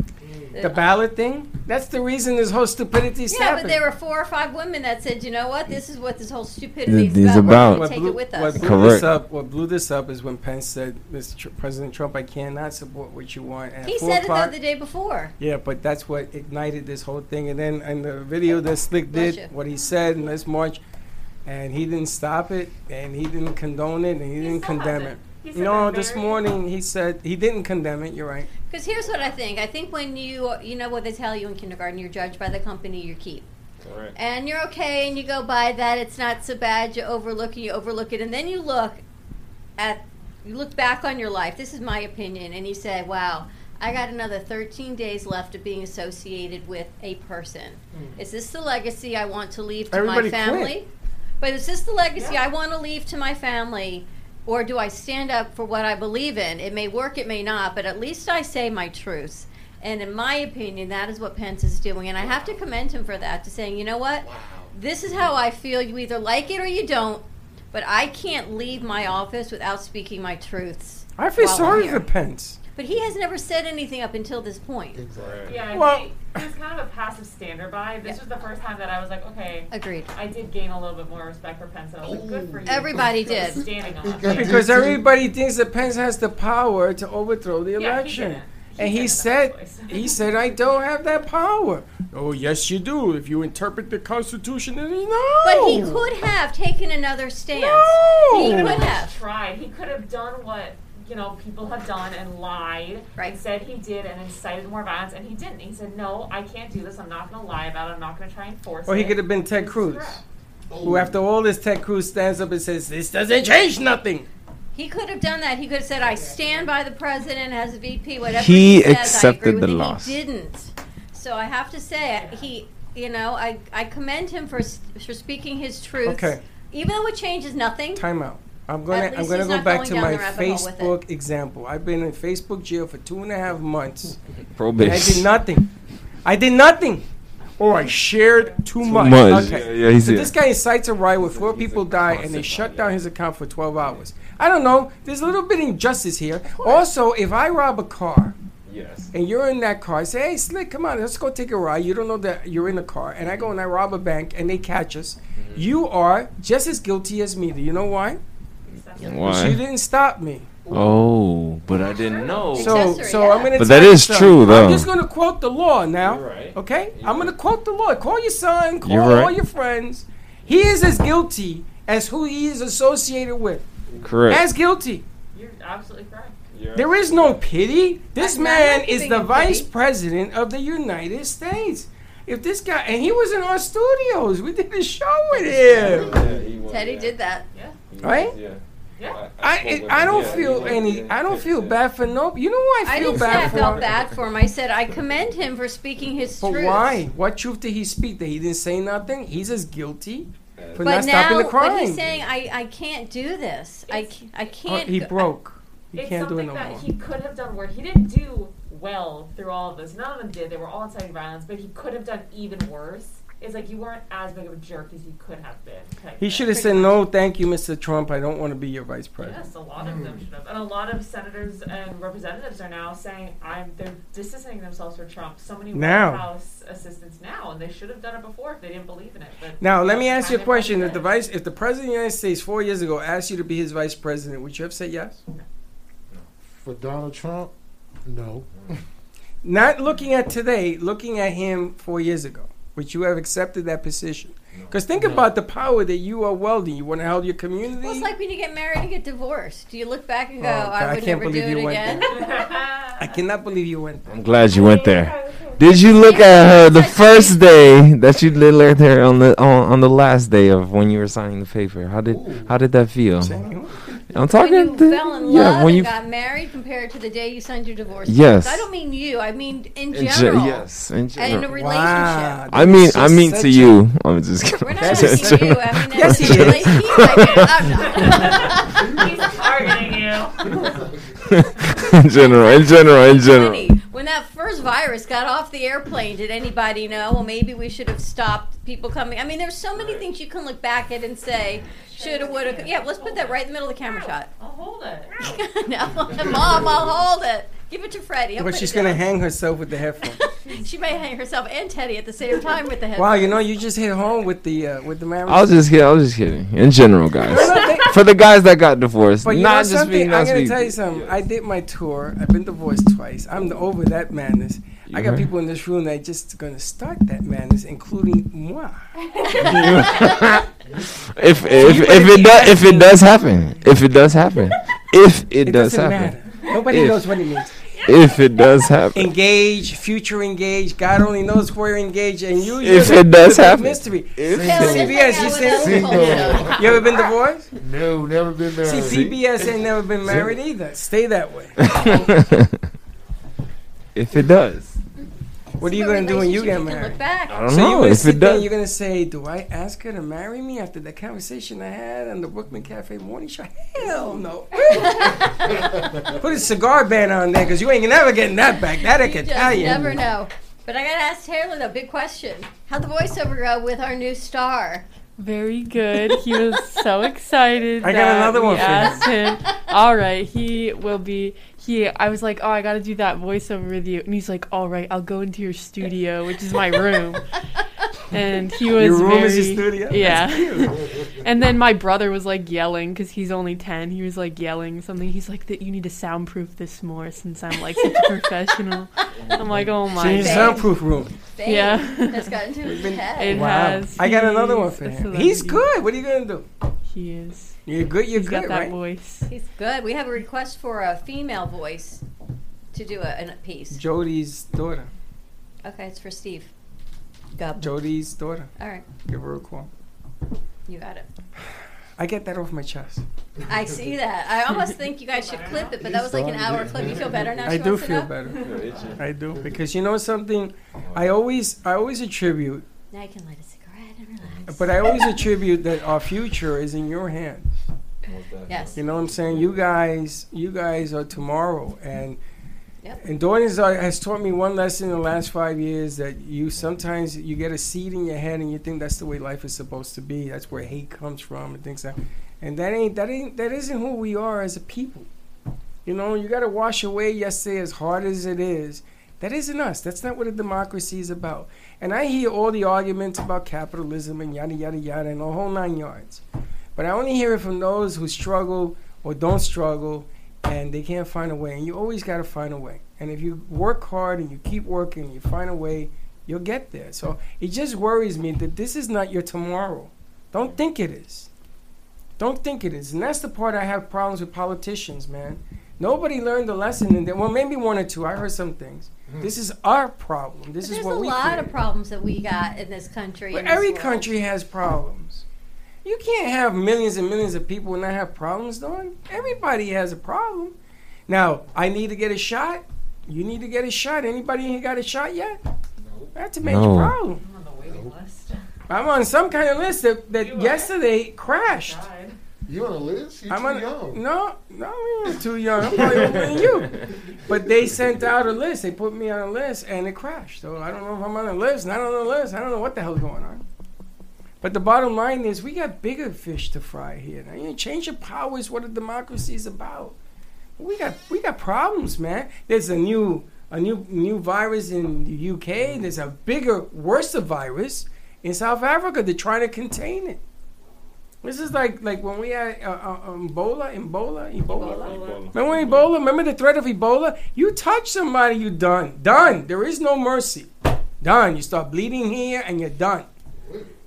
The uh, ballot thing? That's the reason this whole stupidity is Yeah, happening. but there were four or five women that said, you know what, this is what this whole stupidity Th- is about. About. what to take blew, it with what us. blew Correct. this up, what blew this up is when Pence said, Mr. Tr- President Trump, I cannot support what you want. And at He said it o'clock- though the day before. Yeah, but that's what ignited this whole thing. And then in the video that Slick did, you. what he said in this march, and he didn't stop it, and he didn't condone it, and he, didn't condemn hasn't. it. He You said know, this morning he said he didn't condemn it. You're right. Because here's what I think. I think when you, you know what they tell you in kindergarten, you're judged by the company you keep. And you're okay and you go by that, it's not so bad, you overlook it, you overlook it, and then you look at, you look back on your life, this is my opinion, and you say, wow, I got another 13 days left of being associated with a person. Hmm. Is this the legacy I want to leave to Everybody my quit. family? But is this the legacy Yeah. I want to leave to my family? Or do I stand up for what I believe in? It may work, it may not, but at least I say my truths. And in my opinion, that is what Pence is doing. And I have to commend him for that, to saying, you know what? This is how I feel. You either like it or you don't. But I can't leave my office without speaking my truths. I feel sorry for Pence. But he has never said anything up until this point. Exactly. Yeah, Well- he, he was kind of a passive stander by. This was the first time that I was like, okay, Agreed. I did gain a little bit more respect for Pence, I was like, good for you. Everybody for did. Standing on Because- it. Because everybody thinks that Pence has the power to overthrow the Yeah, he election. didn't. and he didn't in the said, he said, I don't have that power. Oh, yes, you do. If you interpret the Constitution, then you know. But he could have taken another stance. No! He He could could have have. tried. He could have done what you know people have done and lied Right. and said he did and incited more violence, and he didn't. He said, "No, I can't do this. I'm not going to lie about it. I'm not going to try and force Or it." he could have been Ted Cruz, threat. who after all this, Ted Cruz stands up and says, this doesn't change nothing. He could have done that. He could have said, "I stand by the president as a VP." Whatever He he, says, accepted I agree with the it. loss. He didn't. So I have to say, he, you know, I, I commend him for for speaking his truth. Okay. Even though it changes nothing. Time out. I'm gonna At I'm least gonna he's go not back going to down my the rabbit hole with it. Facebook example. I've been in Facebook jail for two and a half months. And I did Probation. nothing. I did nothing. Or I shared too, much. much. Okay. Yeah, yeah, he's so here. this guy incites a riot where four people die and they shut down his account for 12 hours. I don't know. There's a little bit of injustice here. Also, if I rob a car Yes. and you're in that car, I say, hey, Slick, come on, let's go take a ride. You don't know that you're in the car. And I go and I rob a bank and they catch us. Mm-hmm. You are just as guilty as me. Do you know why? Because you Why? didn't stop me. Oh, but I didn't know. So, so yeah. I'm gonna. But tell that you something. true, though. I'm just gonna quote the law now. You're right. Okay, You're I'm gonna quote the law. Call your son. Call You're all right. your friends. He is as guilty as who he is associated with. Correct. As guilty. You're absolutely correct. There is no pity. This I'm man is the vice pity. president of the United States. If this guy and he was in our studios, we did a show with him. Teddy did that. Yeah. Right? Yeah. Yeah. I I don't feel any. I don't feel bad for no. You know why I I feel didn't say bad I for? felt bad for him. I said I commend him for speaking his But truth. why? What truth did he speak? That he didn't say nothing. He's as guilty for But not stopping now, the crime. but he's saying I, I can't do this. I, It's- ca- I Oh, can't. he broke. He it's can't do it something no that more. he could have done worse. he didn't do well through all of this. None of them did. They were all inciting violence, but he could have done even worse. It's like you weren't as big of a jerk as you could have been. He should have said no, thank you, Mr. Trump. I don't want to be your vice president. Yes, a lot of them should have, and a lot of senators and representatives are now saying I'm. They're distancing themselves from Trump. So many Now. White House assistants now, and they should have done it before if they didn't believe in it. But Now, let me ask you a question. If the vice, if the president of the United States four years ago asked you to be his vice president, would you have said yes? For Donald Trump, no. Not looking at today, looking at him four years ago, would you have accepted that position? Because think No. about the power that you are wielding. You want to help your community. Well, it's like when you get married and get divorced. Do you look back and go, Oh, God, I I would can't never do believe it you went again? I cannot believe you went there. I'm glad you went there. Did you look at her the first day that you did look at her on the on, on the last day of when you were signing the paper? How did how did that feel? Saying, when I'm talking. you to- fell in love yeah, when and you got married compared to the day you signed your divorce. Yes. papers. I don't mean you. I mean in in ge- general. yes, in And in a general. relationship. Wow. I mean, I mean to you. I'm just kidding. We're not That's asking it. you. I mean, Yes, in he a is. relationship. He's targeting you. in general, in general, in general. When that first virus got off the airplane, did anybody know? Well, maybe we should have stopped people coming. I mean, there's so many things you can look back at and say, shoulda, woulda. Yeah, let's put that right in the middle of the camera shot. I'll hold it. no, Mom, I'll hold it. Give it to Freddie. He'll But she's gonna hang herself with the headphones. She may hang herself and Teddy at the same time with the head. wow, you know, you just hit home with the uh, with the marriage. I was just kidding. I was just kidding. In general, guys. No, no, they- For the guys that got divorced, But not just something? being I'm gonna tell you something. I did my tour. I've been divorced twice. I'm over that madness. I got heard? people in this room that just gonna start that madness, including moi. if if you if it be does if it does happen, if it does happen, if it, It does happen, matter. Nobody If. knows what it means. If it does happen, Engage, future engage. God only knows where engage, and you. If it the- does the happen. mystery. If See, Tell us CBS, you out with us see, also. you ever been divorced? No, never been married. See, PBS ain't never been married either. Stay that way. if it does, What are you gonna do when you get can married? Look back. I don't So you're know. If it does, you're gonna say, "Do I ask her to marry me after the conversation I had on the Brooklyn Cafe morning show?" Hell no. Put a cigar band on there, cause you ain't never getting that back. That I can just tell you. never know. But I gotta ask Taylor though. Big question: How'd the voiceover go with our new star? Very good. He was so excited. I got that another we one for him. asked him. All right, he will be. He. I was like, oh, I got to do that voiceover with you, and he's like, all right, I'll go into your studio, which is my room. And he was Your room very, is your studio. Yeah. And then my brother was like yelling because he's only ten. He was like yelling something. He's like that you need to soundproof this more since I'm like such a professional. I'm like, oh She my. needs a soundproof room. Babe, Yeah. That's got into his head. It Wow. has. I got another one He's for a him. He's celebrity. good. What are you gonna do? He is. You're good. You're He's good, got that right? voice. He's good. We have a request for a female voice to do a, a piece. Jody's daughter. Okay, it's for Steve. Go. Jody's daughter. All right, Give her a call. you got it. I get that off my chest. I see that. I almost think you guys should clip it, but that was like an hour clip. You feel better now? I do feel better. I do because you know something. I always, I always attribute, Now you can light a cigarette and relax. but I always attribute that our future is in your hands. Yes. You know what I'm saying? You guys, you guys are tomorrow, and Yep. and Dawn uh, has taught me one lesson in the last five years that you sometimes you get a seed in your head and you think that's the way life is supposed to be. That's where hate comes from and things like, and that ain't that ain't that isn't who we are as a people. You know, you got to wash away yesterday as hard as it is. That isn't us. That's not what a democracy is about. And I hear all the arguments about capitalism and yada yada yada and the whole nine yards. But I only hear it from those who struggle or don't struggle and they can't find a way. And you always got to find a way. And if you work hard and you keep working and you find a way, you'll get there. So it just worries me that this is not your tomorrow. Don't think it is. Don't think it is. And that's the part I have problems with politicians, man. Nobody learned the lesson. And well, maybe one or two. I heard some things. Hmm. This is our problem. This But is there's what a lot created. of problems that we got in this country. But in this every country has problems. You can't have millions and millions of people and not have problems, Dawn. Everybody has a problem. Now, I need to get a shot. You need to get a shot. Anybody ain't got a shot yet? That's a major No. problem. I'm on the waiting list. I'm on some kind of list that, that You are? yesterday crashed. You on a list? You're I'm too on, young. No, no, I'm too young. I'm probably older than you. But they sent out a list. They put me on a list, and it crashed. So I don't know if I'm on a list. Not on the list. I don't know what the hell's going on. But the bottom line is, we got bigger fish to fry here. Now, you know, change of power is what a democracy is about. We got we got problems, man. There's a new a new new virus in the UK. There's a bigger, worse virus in South Africa. They're trying to contain it. This is like like when we had uh, uh, um, Ebola, Ebola, Ebola. Remember when Ebola? Remember the threat of Ebola? You touch somebody, you done. Done. There is no mercy. Done. You start bleeding here, and you're done.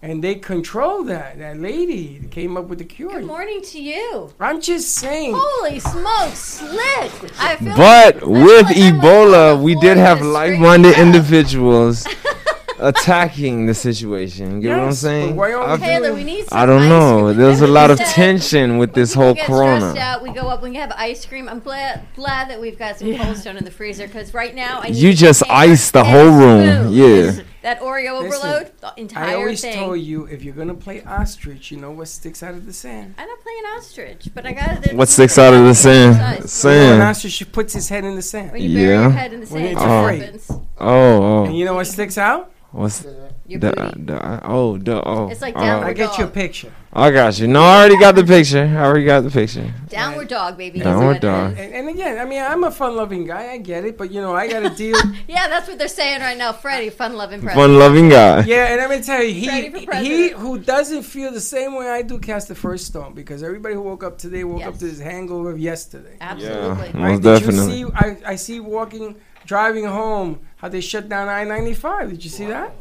And they control that. That lady came up with the cure. Good morning to you. I'm just saying. Holy smokes, slick! I feel But like, I feel with like Ebola, we did have like-minded screaming. individuals attacking the situation. You know what I'm saying? why aren't I- we Taylor, we need some I don't ice know. cream. There's a lot of tension with when this whole get corona. out, we go up. We have ice cream. I'm glad glad that we've got some Yeah. Cold Stone in the freezer because right now I need You just ice the whole room. spoon. Yeah. That Oreo Listen, overload, the entire thing. I always thing. told you if you're gonna play ostrich, you know what sticks out of the sand. I'm not playing ostrich, but I got it. What sticks out of the sand? You know, an Sand. ostrich puts his head in the sand. When you bury Yeah. your head in the When sand, it's what afraid. happens? Oh, oh. And oh. you know what sticks out? What's Your the, booty. the uh, oh the oh? It's like oh. downward I get you a dog. picture. I got you. No, I already got the picture. I already got the picture. Downward dog, baby. Downward That's what it dog. And, and again, I mean, I'm a fun-loving guy. I get it, but you know, I got to deal. Yeah, that's what they're saying right now. Freddie, fun-loving president. Fun-loving guy. yeah, and let me tell you, he he who doesn't feel the same way I do cast the first stone because everybody who woke up today woke up to this hangover of yesterday. Absolutely. Yeah. Right? Most Did definitely. you see? I, I see walking, driving home. How they shut down I-95. Did you see that?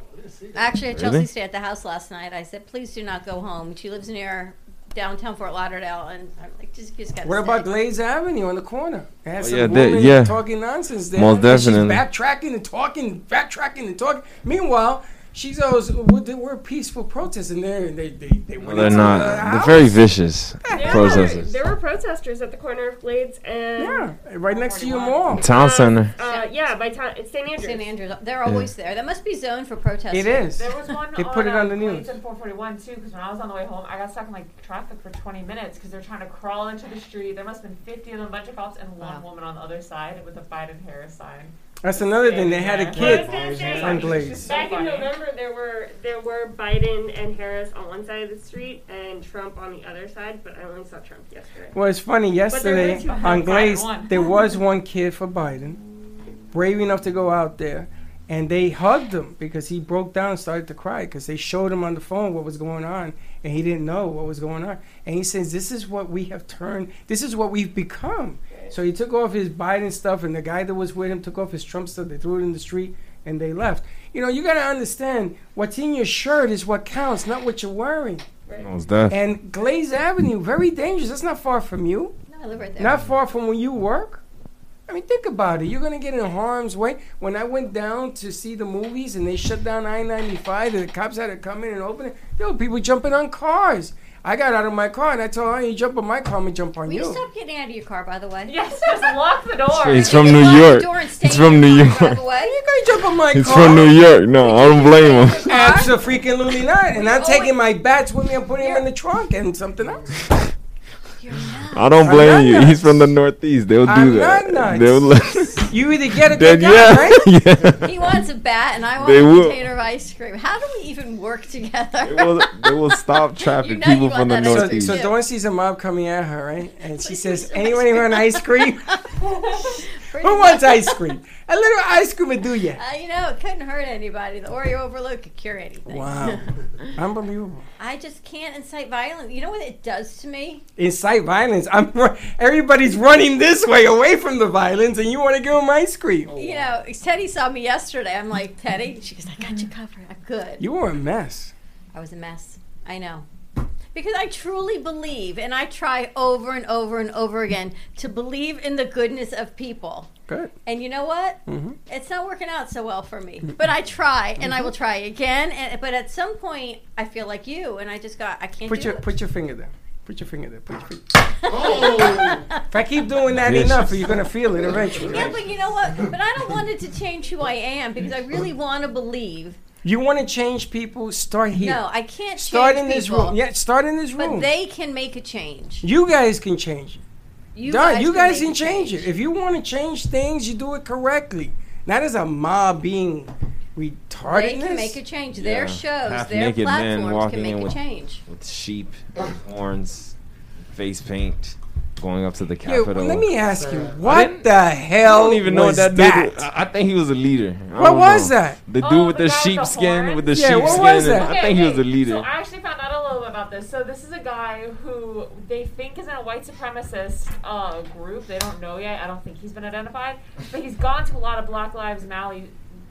Actually, at Really? Chelsea stayed at the house last night. I said, please do not go home. She lives near downtown Fort Lauderdale, and I'm like, just, just gotta What stay. about Glades Avenue on the corner? They had Oh, some yeah, they- woman yeah. talking nonsense there. Most definitely. She's backtracking and talking, backtracking and talking. Meanwhile, she's always, we're, we're peaceful protests, and they're, they, they, they No, went they're into not. the They're house. very vicious There protesters. Were, there were protesters at the corner of Glades and Yeah, right next to your mall. Town center. uh, yeah, by town it's St. Andrews. St. Andrews. They're always there. That must be zoned for protesters. It is. There was one They on, put it on the um, news. Glades and 441 too, because when I was on the way home, I got stuck in like traffic for 20 minutes because they're trying to crawl into the street. There must have been 50 of them, a bunch of cops, and one Wow. woman on the other side with a Biden Harris sign. That's another thing. They had a kid Well, I was gonna say, on Glades. Back in. November, there were there were Biden and Harris on one side of the street and Trump on the other side, but I only saw Trump yesterday. Well, it's funny. Yesterday two on Biden Glades, there was one kid for Biden, brave enough to go out there, and they hugged him because he broke down and started to cry because they showed him on the phone what was going on, and he didn't know what was going on. And he says, "This is what we have turned. This is what we've become." So he took off his Biden stuff, and the guy that was with him took off his Trump stuff. They threw it in the street, and they left. You know, you got to understand what's in your shirt is what counts, not what you're wearing. Most def. And Glades Avenue, very dangerous. That's not far from you. No, I live right there. Not far from where you work. I mean, think about it. You're gonna get in harm's way. When I went down to see the movies and they shut down I-95, and the cops had to come in and open it, there were people jumping on cars. I got out of my car and I told her, "You jump on my car, I'm gonna jump on Will you." you stop getting out of your car, by the way? Yes, just lock the door. He's You from can New lock the York. door and stay He's from New York. By the way. You gonna jump on my He's car? from New York. No, I don't blame him. Absolutely not. And I'm We taking my bats with me. I'm putting them in the trunk and something else. You're nuts. I don't blame you. nuts. He's from the Northeast. They'll do I'm that. not nuts. They'll You either get a then good guy, right? yeah, yeah. He wants a bat, and I want They a will. container of ice cream. How do we even work together? They will, they will stop trapping You know People want from the that ice So, Northeast. so Yeah. Dawn sees a mob coming at her, right? And she Please says, give me ice want ice cream? Pretty Who wants ice cream? A little ice cream would do ya." Uh, you know, it couldn't hurt anybody. The Oreo overload could cure anything. Wow, unbelievable! I just can't incite violence. You know what it does to me? Incite violence. I'm. Everybody's running this way, away from the violence, and you want to give them ice cream. You know, Teddy saw me yesterday. I'm like, Teddy. She goes, I got you covered. I'm good. You were a mess. I was a mess. I know. Because I truly believe, and I try over and over and over again to believe in the goodness of people. Good. And you know what? Mm-hmm. It's not working out so well for me. But I try, and I will try again. And, but at some point, I feel like you, and I just got, I can't Put do your it. put your finger there. Put your finger there. Put your finger. Oh, If I keep doing that Vicious. enough, you're gonna feel it eventually. yeah, but you know what? But I don't want it to change who I am because I really want to believe. You want to change people? Start here. No, I can't start change in this room. Yeah, start in this room. But they can make a change. you guys can change it. You Done. guys you guys make can a change it. If you want to change things, you do it correctly. Not as a mob being retarded. They can make a change. Their Yeah. shows, their Half-naked men platforms can make a with- change. with sheep, horns, face paint, going up to the Yeah, Capitol. let me ask you, what the hell? I hell don't even know what that that? dude. I, I think he was a leader. I What was know. that? The dude Oh, with the the, guy with the sheepskin, with the Yeah, what sheepskin. was and that? I think he was a leader. So I actually found out a little bit about this. So this is a guy who they think is in a white supremacist uh, group. They don't know yet. I don't think he's been identified, but he's gone to a lot of Black Lives Matter,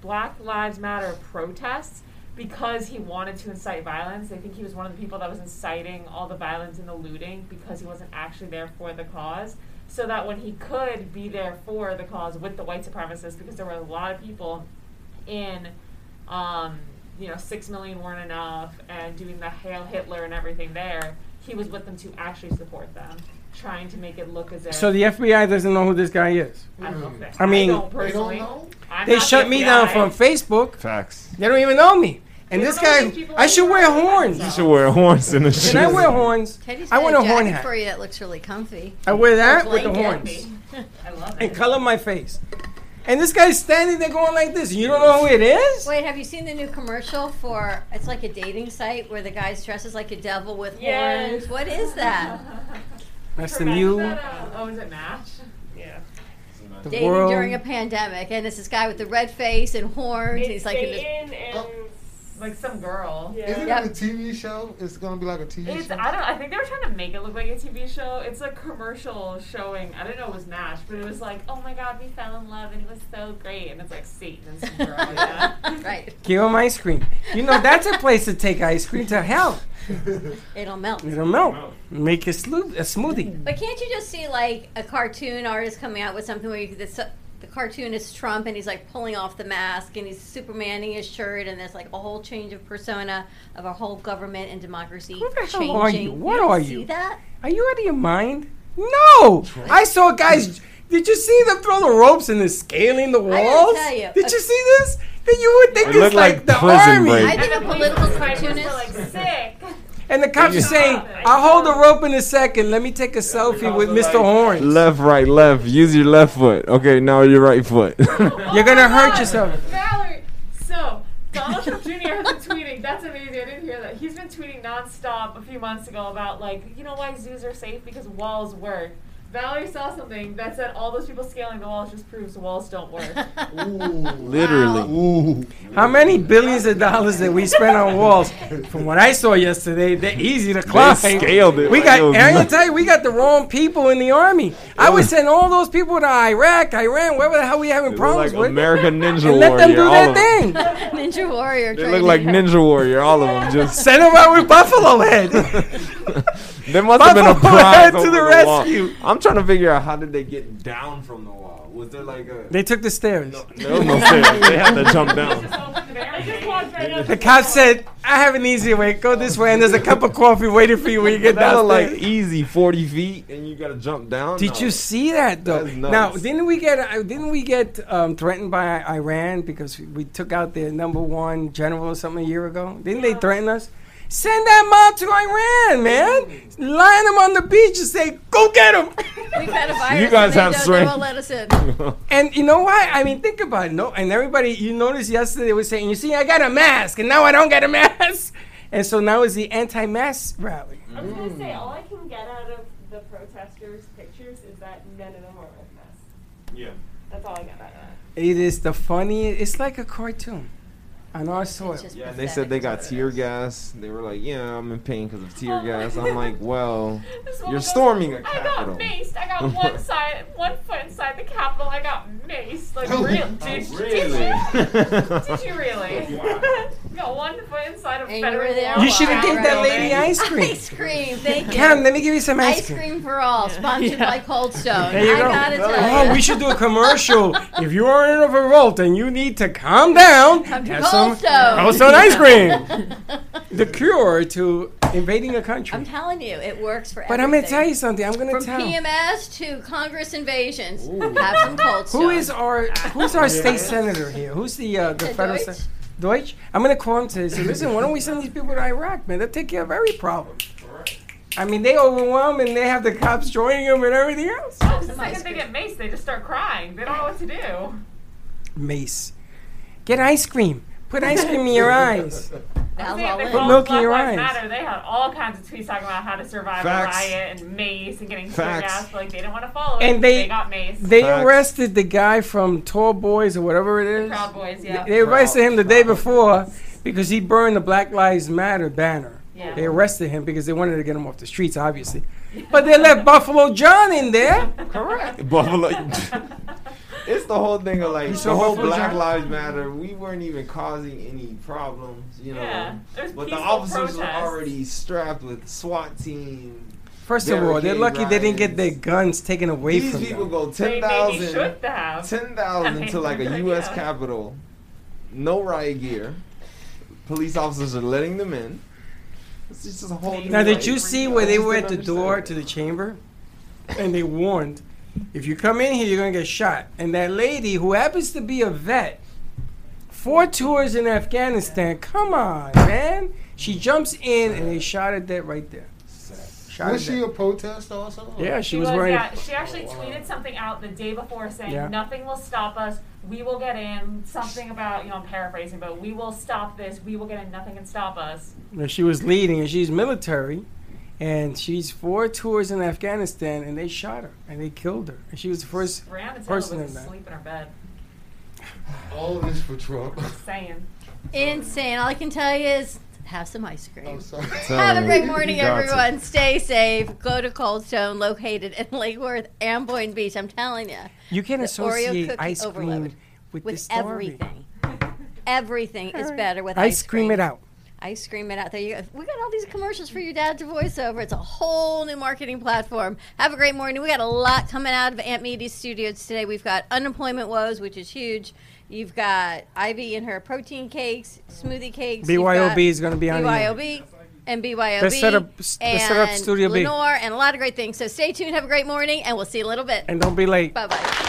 Black Lives Matter protests because he wanted to incite violence. They think he was one of the people that was inciting all the violence and the looting because he wasn't actually there for the cause. So that when he could be there for the cause with the white supremacists, because there were a lot of people in um, you know, six million weren't enough, and doing the Hail Hitler and everything there, he was with them to actually support them, trying to make it look as if. So the FBI doesn't know who this guy is. I don't know if I mean- don't they don't know. I'm They not shut the me down FBI. from Facebook. Facts. They don't even know me. And They this don't know guy, these people I should wear anymore. horns. You should wear horns in the And I wear horns. Teddy's I got want a a horn jacket hat. for you that looks really comfy. I wear that with the Blanket. horns I love it. and it. color my face. And this guy's standing there going like this. And you don't know who it is? Wait, have you seen the new commercial for? It's like a dating site where the guy dresses like a devil with Yes. horns. What is that? That's the Remember new. that, uh, oh, is it Match? Yeah. The Dating world. during a pandemic, and it's this guy with the red face and horns. It's he's like in this, Satan and oh. Like some girl. yeah. Isn't Yep. it a TV show? It's gonna be like a TV It's show. I don't I think they were trying to make it look like a TV show. It's a commercial showing I don't know it was Match, but it was like, oh my god, we fell in love and it was so great and it's like Satan and some girl like right. Give him ice cream. You know, that's a place to take ice cream to hell. It'll melt. It'll melt. Make a, slo- a smoothie. But can't you just see like a cartoon artist coming out with something where you, the, the cartoon is Trump and he's like pulling off the mask and he's Supermaning his shirt and there's like a whole change of persona of our whole government and democracy Who the hell are you? What don't are See you? that? Are you out of your mind? No! I saw guys. Did you see them throw the ropes and they're scaling the walls? I gotta tell you, Did a- you see this? Then you would think It it's like, like the prison army. break. I think a political cartoonist. like sick. And the cops are saying, I'll hold the rope in a second. Let me take a selfie with Mr. Horns. Left, right, left. Use your left foot. Okay, now your right foot. You're gonna Oh hurt God, yourself. Valerie. So Donald Trump Jr. has been tweeting. That's amazing. I didn't hear that. He's been tweeting nonstop a few months ago about like, you know why zoos are safe because walls work. Valerie saw something that said all those people scaling the walls just proves the walls don't work. Literally. Ooh. How many billions of dollars that we spent on walls? From what I saw yesterday, they're easy to climb. scaled it We like got, it was I can nothing. tell you, we got the wrong people in the army. I would send all those people to Iraq, Iran, wherever the hell we having problems like with, American Ninja and let them do all their thing. Ninja Warrior. They look like Ninja Warrior, all of them. Just Send them out with Buffalo Head. there must have been a prize Head to the the wall. rescue. I'm trying to figure out how did they get down from the wall? Was there like a? they took the stairs. There was no stairs. They had to jump down. I just walked right up. The cop said, I have an easy way. Go this way, and there's a cup of coffee waiting for you when you get down." like easy 40 feet, and you gotta jump down. Did No. you see that though? That's Now, didn't we get uh, didn't we get um, threatened by Iran because we took out their number one general or something a year ago? Didn't they threaten us? Send that mob to Iran, man. Line them on the beach and say, "Go get them." We've had a virus. You guys have don't- They strength. won't let us in. And you know why? I mean, think about it. No, and everybody, you noticed yesterday they were saying, "You see, I got a mask, and now I don't get a mask." And so now is the anti-mask rally. I was gonna say all I can get out of the protesters' pictures is that none of them are with masks. Yeah. That's all I got out of that. It is the funniest. It's like a cartoon on our soil. It's just Yeah, they said they got is what it tear is. gas. They were like, "Yeah, I'm in pain because of tear Oh. gas." I'm like, "Well, you're storming a capital." I got maced. I got one side, one foot inside the capital. I got maced. Like oh, real? Did, did you? Did you really? you got got one foot inside of And federal were there. You should have Wow. gave that lady ice cream. Ice cream, thank you. Come, let me give you some ice, Ice cream. cream for all, sponsored Yeah. by Cold Stone. There you I go. gotta tell Oh, you. we should do a commercial. if you are in a revolt and you need to calm down, Come to have some Stone. Cold Stone ice cream. the cure to invading a country. I'm telling you, it works for everyone. but I'm gonna tell you something. I'm gonna tell. From. PMS to Congress invasions, have some Cold Who is our Who's our state senator here? Who's the uh, the federal Deutch? sen- Deutch? I'm gonna call him today. and Say, listen, why don't we send these people to Iraq, man? They'll take care of every problem. I mean, they overwhelm and they have the cops joining them and everything else. Oh, the Some second they get maced, they just start crying. They don't know what to do. Mace, get ice cream. Put ice cream in your eyes. That's See, if all they in. Put called milk in Black your Lives eyes. Matter, they had all kinds of tweets talking about how to survive Facts. a riot and mace and getting tear gas. Like they didn't want to follow it. And they- got maced. They Facts. arrested the guy from Tall Boys or whatever it is. Proud Boys, yeah. They arrested him the day before because he burned the Black Lives Matter banner. Yeah. They arrested him because they wanted to get him off the streets, obviously. But they left Buffalo John in there. Correct. Buffalo. it's the whole thing of like the whole Black John? Lives Matter. We weren't even causing any problems, you know. Yeah, but the peaceful officers were already strapped with SWAT team. First of all, they're Barricade lucky they didn't get their guns taken away These from people them. go They ten maybe thousand. should 10,000 into like a U.S. idea. Capitol, no riot gear. Police officers are letting them in. It's just a whole. new Now, did life. you see where they were at the door to the chamber? And they warned, if you come in here, you're going to get shot. And that lady, who happens to be a vet, four tours in Afghanistan, come on, man. She jumps in and they shot her dead right there. Shot Was she dead. a protest also? Yeah, she, She was, was, wearing. yeah, she actually tweeted something out the day before saying, Yeah. nothing will stop us. We will get in. Something about, you know, I'm paraphrasing, but we will stop this. We will get in. Nothing can stop us. A, she was leading, and she's military. And she's four tours in Afghanistan, and they shot her, and they killed her. And she was the first Breonna Taylor person was in that. asleep in her bed. All this for Trump. Saying. Insane. All I can tell you is have some ice cream. I'm sorry. Have a great morning, Got to. everyone. Stay safe. Go to Cold Stone, located in Lake Worth and Boynton Beach. I'm telling you, You can The associate ice cream with, with this story. everything. Everything is better with Ice cream. ice cream it out. Ice cream it out there. You, we got all these commercials for your dad to voice over. It's a whole new marketing platform. Have a great morning. We got a lot coming out of Aunt Meaty's studios today. We've got unemployment woes, which is huge. You've got Ivy and her protein cakes, smoothie cakes. BYOB is going to be on. BYOB and BYOB. Let's set up- and set up Studio B. Lenore and a lot of great things. So stay tuned. Have a great morning, and we'll see you in a little bit. And don't be late. Bye bye.